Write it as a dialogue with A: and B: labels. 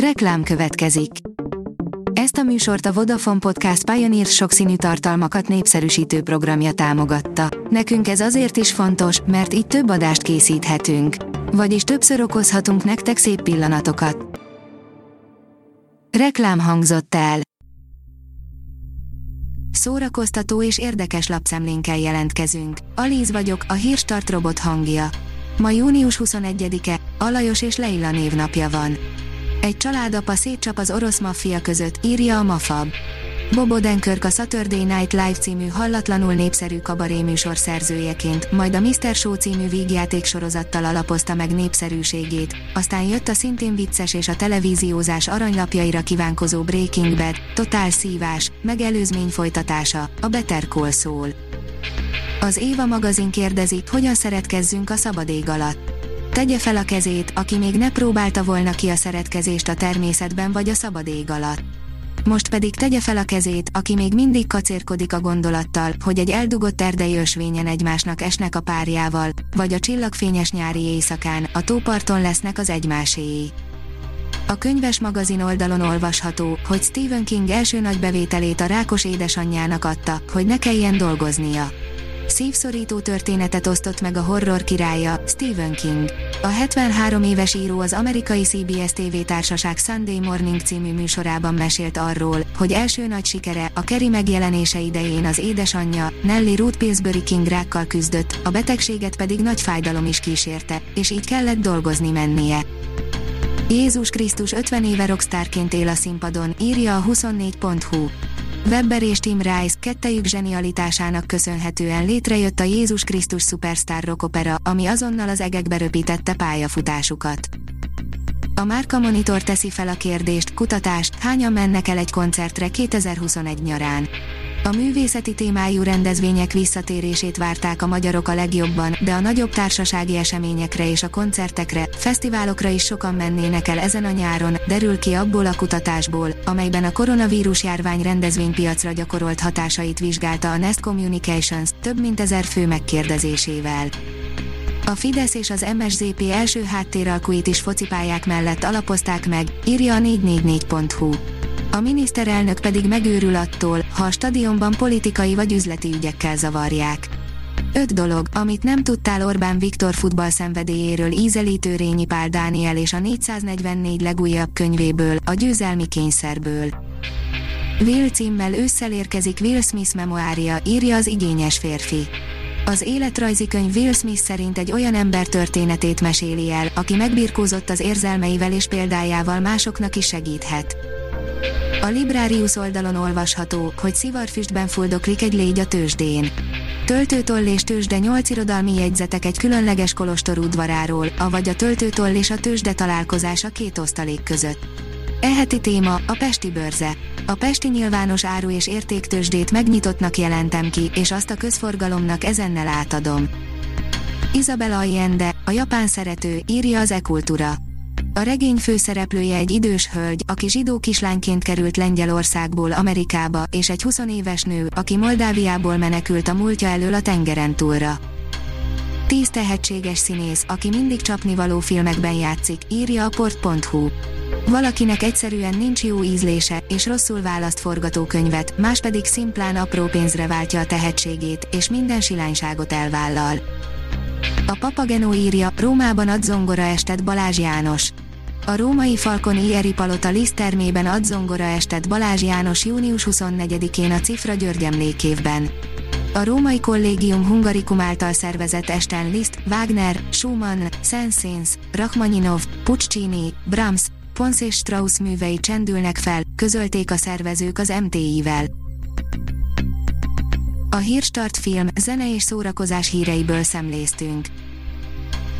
A: Reklám következik. Ezt a műsort a Vodafone Podcast Pioneer sokszínű tartalmakat népszerűsítő programja támogatta. Nekünk ez azért is fontos, mert így több adást készíthetünk. Vagyis többször okozhatunk nektek szép pillanatokat. Reklám hangzott el. Szórakoztató és érdekes lapszemlénkkel jelentkezünk. Alíz vagyok, a hírstart robot hangja. Ma június 21-e, Alajos és Leila névnapja van. Egy családapa szétcsap az orosz maffia között, írja a Mafab. Bob Odenkirk a Saturday Night Live című hallatlanul népszerű kabaré műsor szerzőjeként, majd a Mr. Show című vígjáték sorozattal alapozta meg népszerűségét, aztán jött a szintén vicces és a televíziózás aranylapjaira kívánkozó Breaking Bad, Totál szívás, megelőzmény folytatása, a Better Call Saul. Az Éva magazin kérdezi, hogyan szeretkezzünk a szabad ég alatt. Tegye fel a kezét, aki még ne próbálta volna ki a szeretkezést a természetben vagy a szabad ég alatt. Most pedig tegye fel a kezét, aki még mindig kacérkodik a gondolattal, hogy egy eldugott erdei ösvényen egymásnak esnek a párjával, vagy a csillagfényes nyári éjszakán, a tóparton lesznek az egymáséi. A könyves magazin oldalon olvasható, hogy Stephen King első nagy bevételét a rákos édesanyjának adta, hogy ne kelljen dolgoznia. Szívszorító történetet osztott meg a horror királya, Stephen King. A 73 éves író az amerikai CBS TV társaság Sunday Morning című műsorában mesélt arról, hogy első nagy sikere, a Kerry megjelenése idején az édesanyja, Nelly Ruth Pillsbury King rákkal küzdött, a betegséget pedig nagy fájdalom is kísérte, és így kellett dolgozni mennie. Jézus Krisztus 50 éve rockstárként él a színpadon, írja a 24.hu. Webber és Tim Rice kettejük zsenialitásának köszönhetően létrejött a Jézus Krisztus Superstar rockopera, ami azonnal az egekbe röpítette pályafutásukat. A Márka Monitor teszi fel a kérdést, kutatást, hányan mennek el egy koncertre 2021 nyarán. A művészeti témájú rendezvények visszatérését várták a magyarok a legjobban, de a nagyobb társasági eseményekre és a koncertekre, fesztiválokra is sokan mennének el ezen a nyáron, derül ki abból a kutatásból, amelyben a koronavírus járvány rendezvénypiacra gyakorolt hatásait vizsgálta a Nest Communications, több mint ezer fő megkérdezésével. A Fidesz és az MSZP első háttéralkuit is focipályák mellett alapozták meg, írja a 444.hu a miniszterelnök pedig megőrül attól, ha a stadionban politikai vagy üzleti ügyekkel zavarják. Öt dolog, amit nem tudtál Orbán Viktor futball szenvedélyéről ízelítő Rényi Pál Dániel és a 444 legújabb könyvéből, a győzelmi kényszerből. Will címmel ősszel érkezik Will Smith memoária, írja az igényes férfi. Az életrajzi könyv Will Smith szerint egy olyan ember történetét meséli el, aki megbirkózott az érzelmeivel és példájával másoknak is segíthet. A Librarius oldalon olvasható, hogy szivarfüstben fuldoklik egy légy a tőzsdén. Töltőtoll és tőzsde 8 irodalmi jegyzetek egy különleges kolostor udvaráról, avagy a töltőtoll és a tőzsde találkozása két osztalék között. Eheti téma a Pesti bőrze. A Pesti nyilvános áru és értéktőzsdét megnyitottnak jelentem ki, és azt a közforgalomnak ezennel átadom. Isabella Allende, a japán szerető, írja az e-kultúra. A regény főszereplője egy idős hölgy, aki zsidó kislányként került Lengyelországból Amerikába, és egy 20 éves nő, aki Moldáviából menekült a múltja elől a tengeren túlra. Tíz tehetséges színész, aki mindig csapnivaló filmekben játszik, írja a port.hu. Valakinek egyszerűen nincs jó ízlése, és rosszul választ forgatókönyvet, más pedig szimplán apró pénzre váltja a tehetségét, és minden silányságot elvállal. A Papagenó írja, Rómában ad zongora estet Balázs János. A római Falcon Ieri Palota Liszt termében ad zongora estet Balázs János június 24-én a Cifra György emlékévben. A római kollégium Hungarikum által szervezett esten Liszt, Wagner, Schumann, Saint-Saëns, Rachmaninov, Puccini, Brahms, Pons és Strauss művei csendülnek fel, közölték a szervezők az MTI-vel. A Hírstart film, zene és szórakozás híreiből szemléztünk.